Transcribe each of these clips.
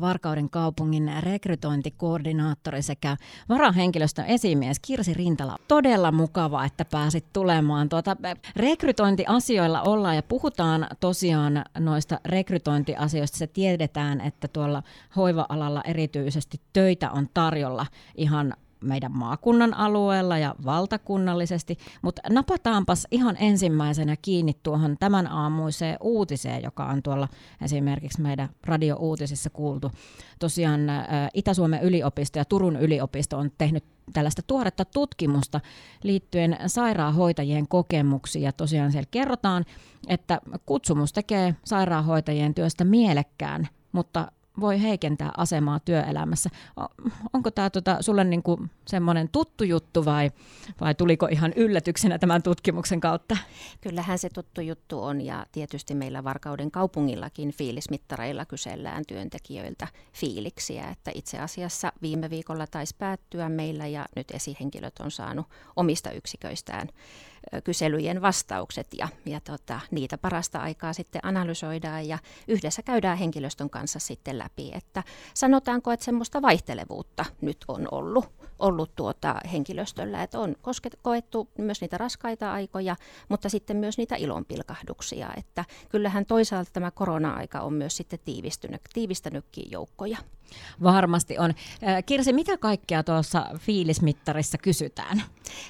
Varkauden kaupungin rekrytointikoordinaattori sekä varahenkilöstön esimies Kirsi Rintala. Todella mukava, että pääsit tulemaan. Tuota, rekrytointiasioilla ollaan ja puhutaan tosiaan noista rekrytointiasioista. Se tiedetään, että tuolla hoiva-alalla erityisesti töitä on tarjolla ihan meidän maakunnan alueella ja valtakunnallisesti, mutta napataanpas ihan ensimmäisenä kiinni tuohon tämän aamuiseen uutiseen, joka on tuolla esimerkiksi meidän radio-uutisissa kuultu. Tosiaan Itä-Suomen yliopisto ja Turun yliopisto on tehnyt tällaista tuoretta tutkimusta liittyen sairaanhoitajien kokemuksiin. Ja tosiaan siellä kerrotaan, että kutsumus tekee sairaanhoitajien työstä mielekkään, mutta voi heikentää asemaa työelämässä. Onko tämä tota, sulle niinku semmoinen tuttu juttu vai, vai tuliko ihan yllätyksenä tämän tutkimuksen kautta? Kyllähän se tuttu juttu on ja tietysti meillä Varkauden kaupungillakin fiilismittareilla kysellään työntekijöiltä fiiliksiä. Että itse asiassa viime viikolla taisi päättyä meillä ja nyt esihenkilöt on saanut omista yksiköistään kyselyjen vastaukset ja, ja tota, niitä parasta aikaa sitten analysoidaan ja yhdessä käydään henkilöstön kanssa sitten läpi, että sanotaanko, että semmoista vaihtelevuutta nyt on ollut, ollut tuota henkilöstöllä, että on kosket, koettu myös niitä raskaita aikoja, mutta sitten myös niitä ilonpilkahduksia, että kyllähän toisaalta tämä korona-aika on myös sitten tiivistynyt, tiivistänytkin joukkoja. Varmasti on. Kirsi, mitä kaikkea tuossa fiilismittarissa kysytään?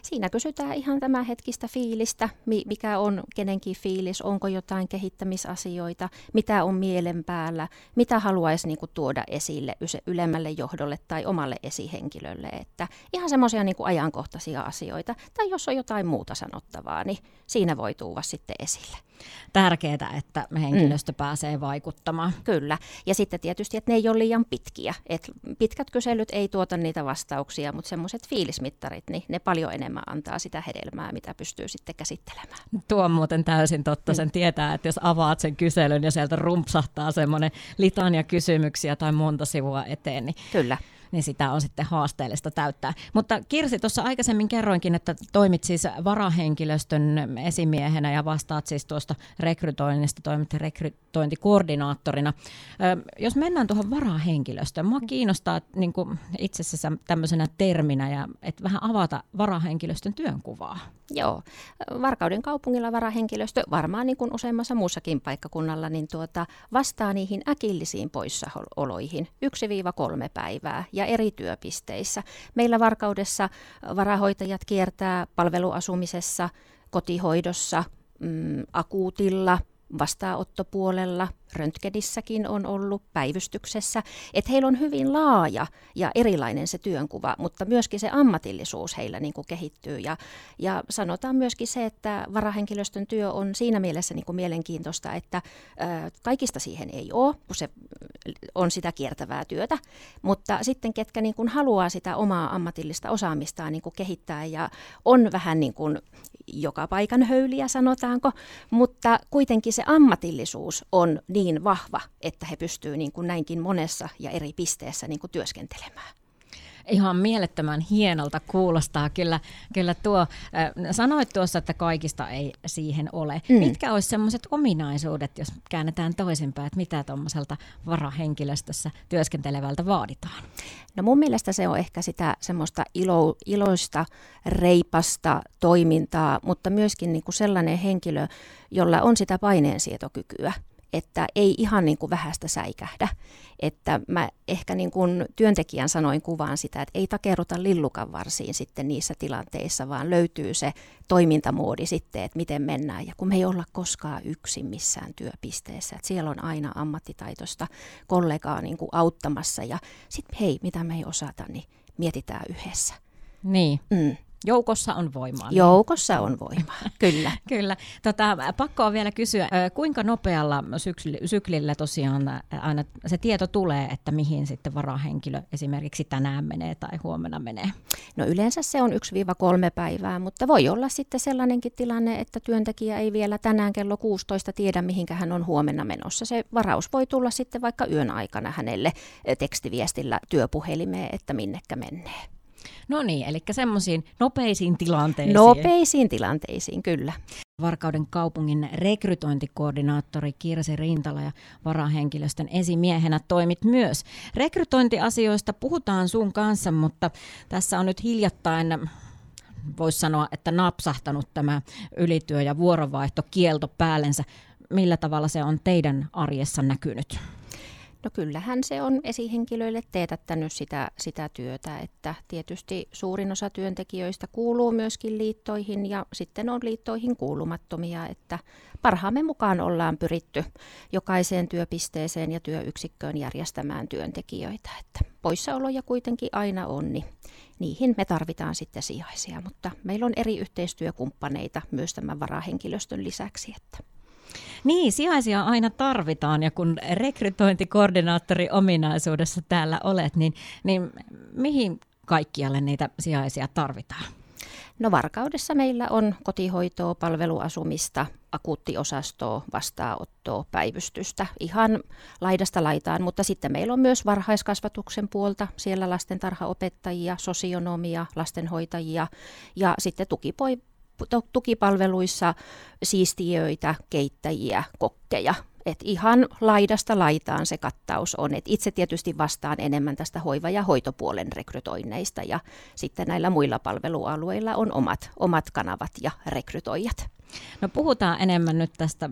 Siinä kysytään ihan tämä hetkistä fiilistä, mikä on kenenkin fiilis, onko jotain kehittämisasioita, mitä on mielen päällä, mitä haluaisi niin kuin, tuoda esille ylemmälle johdolle tai omalle esihenkilölle. Että ihan semmoisia niin ajankohtaisia asioita. Tai jos on jotain muuta sanottavaa, niin siinä voi tuua sitten esille. Tärkeää, että henkilöstö mm. pääsee vaikuttamaan. Kyllä. Ja sitten tietysti, että ne ei ole liian pitkiä. Et pitkät kyselyt ei tuota niitä vastauksia, mutta semmoiset fiilismittarit, niin ne paljon enemmän antaa sitä hedelmää, mitä pystyy sitten käsittelemään. Tuo on muuten täysin totta. Sen mm. tietää, että jos avaat sen kyselyn ja sieltä rumpsahtaa semmoinen litania kysymyksiä tai monta sivua eteen, niin Kyllä niin sitä on sitten haasteellista täyttää. Mutta Kirsi, tuossa aikaisemmin kerroinkin, että toimit siis varahenkilöstön esimiehenä ja vastaat siis tuosta rekrytoinnista, toimit rekrytointikoordinaattorina. Jos mennään tuohon varahenkilöstöön, mua kiinnostaa niin kuin itse asiassa tämmöisenä terminä, ja että vähän avata varahenkilöstön työnkuvaa. Joo, Varkauden kaupungilla varahenkilöstö varmaan niin kuin useammassa muussakin paikkakunnalla niin tuota, vastaa niihin äkillisiin poissaoloihin 1-3 päivää ja eri työpisteissä. Meillä Varkaudessa varahoitajat kiertää palveluasumisessa, kotihoidossa, mm, akuutilla, vastaanottopuolella, röntgenissäkin on ollut päivystyksessä, että heillä on hyvin laaja ja erilainen se työnkuva, mutta myöskin se ammatillisuus heillä niin kuin kehittyy. Ja, ja sanotaan myöskin se, että varahenkilöstön työ on siinä mielessä niin kuin mielenkiintoista, että ö, kaikista siihen ei ole, kun se on sitä kiertävää työtä, mutta sitten ketkä niin kuin haluaa sitä omaa ammatillista osaamistaan niin kuin kehittää ja on vähän niin kuin joka paikan höyliä sanotaanko, mutta kuitenkin se ammatillisuus on niin niin vahva, että he pystyvät niin kuin näinkin monessa ja eri pisteessä niin kuin työskentelemään ihan mielettömän hienolta kuulostaa. Kyllä, kyllä tuo, äh, sanoit tuossa, että kaikista ei siihen ole. Mm. Mitkä olisi sellaiset ominaisuudet, jos käännetään toisinpäin, että mitä tuommoiselta varahenkilöstössä työskentelevältä vaaditaan? No mun mielestä se on ehkä sitä semmoista ilo, iloista, reipasta toimintaa, mutta myöskin niin kuin sellainen henkilö, jolla on sitä paineensietokykyä että ei ihan niin kuin vähästä säikähdä. Että mä ehkä niin kuin työntekijän sanoin kuvaan sitä, että ei takeruta lillukan varsiin sitten niissä tilanteissa, vaan löytyy se toimintamoodi sitten, että miten mennään. Ja kun me ei olla koskaan yksin missään työpisteessä, että siellä on aina ammattitaitoista kollegaa niin kuin auttamassa ja sitten hei, mitä me ei osata, niin mietitään yhdessä. Niin. Mm. Joukossa on voimaa. Joukossa on voimaa, kyllä. kyllä. Tota, pakko on vielä kysyä, kuinka nopealla syklillä tosiaan aina se tieto tulee, että mihin sitten varahenkilö esimerkiksi tänään menee tai huomenna menee? No yleensä se on 1-3 päivää, mutta voi olla sitten sellainenkin tilanne, että työntekijä ei vielä tänään kello 16 tiedä, mihinkä hän on huomenna menossa. Se varaus voi tulla sitten vaikka yön aikana hänelle tekstiviestillä työpuhelimeen, että minnekä menee. No niin, eli semmoisiin nopeisiin tilanteisiin. Nopeisiin tilanteisiin, kyllä. Varkauden kaupungin rekrytointikoordinaattori Kirsi Rintala ja varahenkilöstön esimiehenä toimit myös. Rekrytointiasioista puhutaan sun kanssa, mutta tässä on nyt hiljattain voisi sanoa, että napsahtanut tämä ylityö- ja vuorovaihtokielto päällensä. Millä tavalla se on teidän arjessa näkynyt? No kyllähän se on esihenkilöille teetättänyt sitä, sitä työtä, että tietysti suurin osa työntekijöistä kuuluu myöskin liittoihin ja sitten on liittoihin kuulumattomia, että parhaamme mukaan ollaan pyritty jokaiseen työpisteeseen ja työyksikköön järjestämään työntekijöitä, että poissaoloja kuitenkin aina on, niin niihin me tarvitaan sitten sijaisia, mutta meillä on eri yhteistyökumppaneita myös tämän varahenkilöstön lisäksi, että niin, sijaisia aina tarvitaan ja kun rekrytointikoordinaattori ominaisuudessa täällä olet, niin, niin mihin kaikkialle niitä sijaisia tarvitaan? No Varkaudessa meillä on kotihoitoa, palveluasumista, akuuttiosastoa, vastaanottoa, päivystystä ihan laidasta laitaan, mutta sitten meillä on myös varhaiskasvatuksen puolta, siellä lastentarhaopettajia, sosionomia, lastenhoitajia ja sitten tukipoi, tukipalveluissa siistiöitä, keittäjiä, kokkeja. Et ihan laidasta laitaan se kattaus on. Et itse tietysti vastaan enemmän tästä hoiva- ja hoitopuolen rekrytoinneista ja sitten näillä muilla palvelualueilla on omat, omat kanavat ja rekrytoijat. No puhutaan enemmän nyt tästä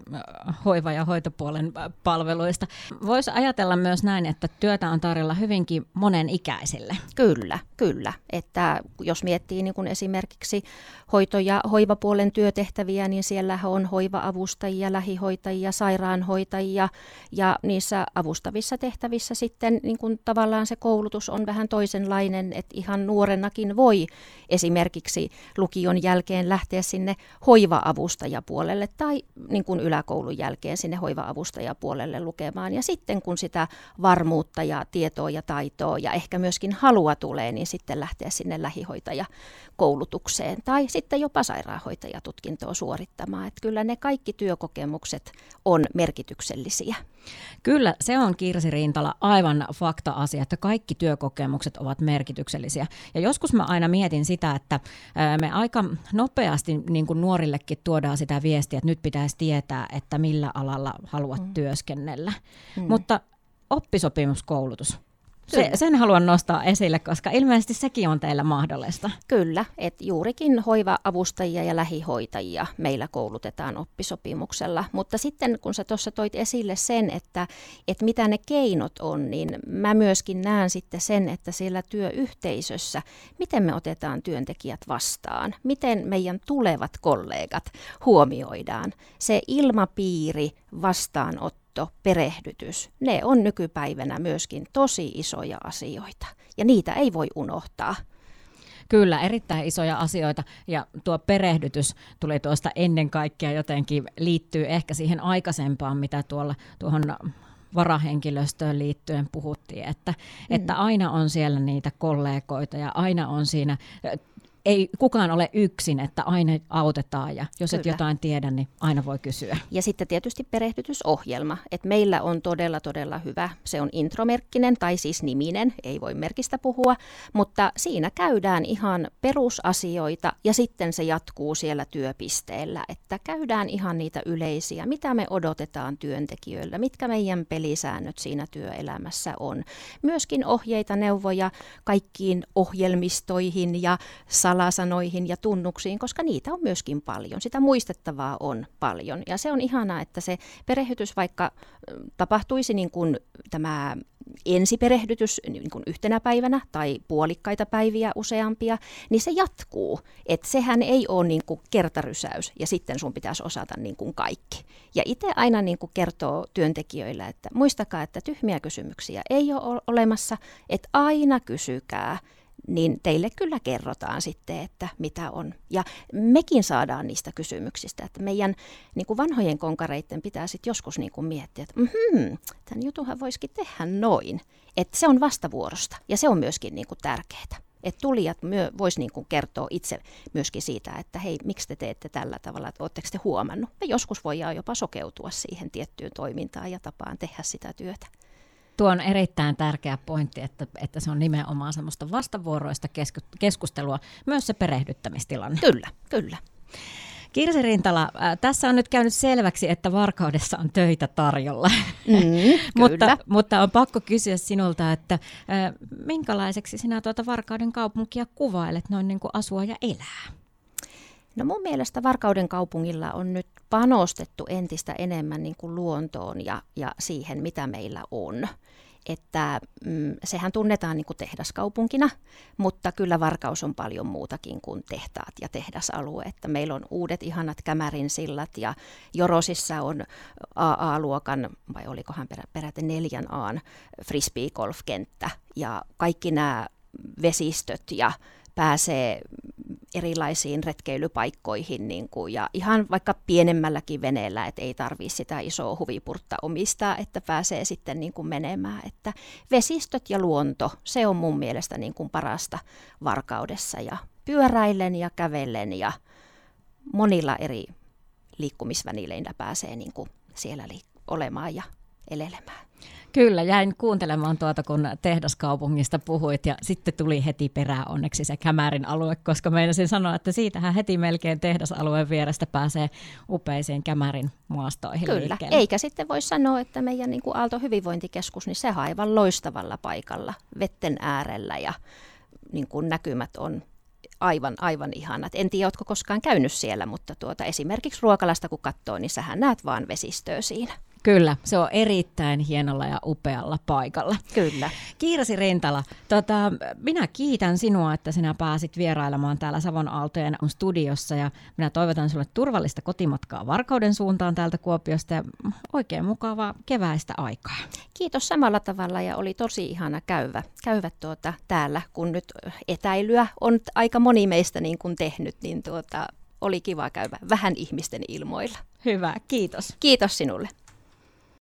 hoiva- ja hoitopuolen palveluista. Voisi ajatella myös näin, että työtä on tarjolla hyvinkin monen ikäisille. Kyllä, kyllä. Että jos miettii niin kun esimerkiksi hoito- ja hoivapuolen työtehtäviä, niin siellä on hoiva-avustajia, lähihoitajia, sairaanhoitajia ja niissä avustavissa tehtävissä sitten niin kun tavallaan se koulutus on vähän toisenlainen, että ihan nuorenakin voi esimerkiksi lukion jälkeen lähteä sinne avustajapuolelle tai niin kuin yläkoulun jälkeen sinne hoiva-avustajapuolelle lukemaan. Ja sitten kun sitä varmuutta ja tietoa ja taitoa ja ehkä myöskin halua tulee, niin sitten lähteä sinne lähihoitajakoulutukseen tai sitten jopa sairaanhoitajatutkintoa suorittamaan. Että kyllä ne kaikki työkokemukset on merkityksellisiä. Kyllä, se on Kirsi Rintala aivan fakta-asia, että kaikki työkokemukset ovat merkityksellisiä. Ja joskus mä aina mietin sitä, että me aika nopeasti niin kuin nuorillekin tuodaan sitä viestiä, että nyt pitäisi tietää, että millä alalla haluat mm. työskennellä. Mm. Mutta oppisopimuskoulutus, se, sen haluan nostaa esille, koska ilmeisesti sekin on teillä mahdollista. Kyllä, että juurikin hoiva-avustajia ja lähihoitajia meillä koulutetaan oppisopimuksella. Mutta sitten kun sä tuossa toit esille sen, että, että mitä ne keinot on, niin mä myöskin näen sitten sen, että siellä työyhteisössä, miten me otetaan työntekijät vastaan, miten meidän tulevat kollegat huomioidaan. Se ilmapiiri vastaanotto hoito, perehdytys, ne on nykypäivänä myöskin tosi isoja asioita ja niitä ei voi unohtaa. Kyllä, erittäin isoja asioita ja tuo perehdytys tuli tuosta ennen kaikkea jotenkin liittyy ehkä siihen aikaisempaan, mitä tuolla tuohon varahenkilöstöön liittyen puhuttiin, että, mm. että aina on siellä niitä kollegoita ja aina on siinä ei kukaan ole yksin, että aina autetaan ja jos Kyllä. et jotain tiedä, niin aina voi kysyä. Ja sitten tietysti perehdytysohjelma, että meillä on todella todella hyvä, se on intromerkkinen tai siis niminen, ei voi merkistä puhua, mutta siinä käydään ihan perusasioita ja sitten se jatkuu siellä työpisteellä, että käydään ihan niitä yleisiä, mitä me odotetaan työntekijöillä, mitkä meidän pelisäännöt siinä työelämässä on. Myöskin ohjeita, neuvoja kaikkiin ohjelmistoihin ja sal- salasanoihin ja tunnuksiin, koska niitä on myöskin paljon. Sitä muistettavaa on paljon. Ja se on ihanaa, että se perehdytys vaikka tapahtuisi niin kuin tämä ensiperehdytys niin kuin yhtenä päivänä tai puolikkaita päiviä useampia, niin se jatkuu. Että sehän ei ole niin kuin kertarysäys ja sitten sun pitäisi osata niin kuin kaikki. Ja itse aina niin kuin kertoo työntekijöille, että muistakaa, että tyhmiä kysymyksiä ei ole olemassa, että aina kysykää niin teille kyllä kerrotaan sitten, että mitä on. Ja mekin saadaan niistä kysymyksistä, että meidän niin kuin vanhojen konkareiden pitää sitten joskus niin kuin miettiä, että mm-hmm, tämän jutunhan voisikin tehdä noin. Että se on vastavuorosta ja se on myöskin niin kuin tärkeää. Että tulijat myö, vois niin kuin kertoa itse myöskin siitä, että hei, miksi te teette tällä tavalla, että oletteko te huomannut. Ja joskus voidaan jopa sokeutua siihen tiettyyn toimintaan ja tapaan tehdä sitä työtä. Tuo on erittäin tärkeä pointti, että, että se on nimenomaan semmoista vastavuoroista keskustelua, myös se perehdyttämistilanne. Kyllä, kyllä. Kirsi Rintala, äh, tässä on nyt käynyt selväksi, että Varkaudessa on töitä tarjolla. Mm, mutta, mutta on pakko kysyä sinulta, että äh, minkälaiseksi sinä tuota Varkauden kaupunkia kuvailet noin niin kuin asua ja elää? No mun mielestä Varkauden kaupungilla on nyt panostettu entistä enemmän niin kuin luontoon ja, ja siihen, mitä meillä on että mm, sehän tunnetaan niin kuin tehdaskaupunkina, mutta kyllä Varkaus on paljon muutakin kuin tehtaat ja tehdasalue. Että meillä on uudet ihanat Kämärin sillat ja Jorosissa on AA-luokan, vai olikohan perä, peräti neljän Aan frisbee-golfkenttä ja kaikki nämä vesistöt ja pääsee erilaisiin retkeilypaikkoihin niin kuin, ja ihan vaikka pienemmälläkin veneellä, että ei tarvitse sitä isoa huvipurtta omistaa, että pääsee sitten niin kuin menemään. Että vesistöt ja luonto, se on mun mielestä niin kuin parasta varkaudessa ja pyöräillen ja kävellen ja monilla eri liikkumisvälineillä pääsee niin kuin siellä liik- olemaan ja elelemään. Kyllä, jäin kuuntelemaan tuota, kun tehdaskaupungista puhuit ja sitten tuli heti perään onneksi se Kämärin alue, koska meinasin sanoa, että siitähän heti melkein tehdasalueen vierestä pääsee upeisiin Kämärin maastoihin Kyllä, liikkeelle. eikä sitten voi sanoa, että meidän niin kuin Aalto hyvinvointikeskus, niin se aivan loistavalla paikalla vetten äärellä ja niin kuin näkymät on aivan, aivan ihanat. En tiedä, oletko koskaan käynyt siellä, mutta tuota, esimerkiksi ruokalasta kun katsoo, niin sähän näet vaan vesistöä siinä. Kyllä, se on erittäin hienolla ja upealla paikalla. Kyllä. Kiirasi Rintala, tota, minä kiitän sinua, että sinä pääsit vierailemaan täällä Savon Aaltojen studiossa ja minä toivotan sinulle turvallista kotimatkaa Varkauden suuntaan täältä Kuopiosta ja oikein mukavaa keväistä aikaa. Kiitos samalla tavalla ja oli tosi ihana käyvä, käyvä tuota täällä, kun nyt etäilyä on aika moni meistä niin kuin tehnyt, niin tuota, oli kiva käydä vähän ihmisten ilmoilla. Hyvä, kiitos. Kiitos sinulle.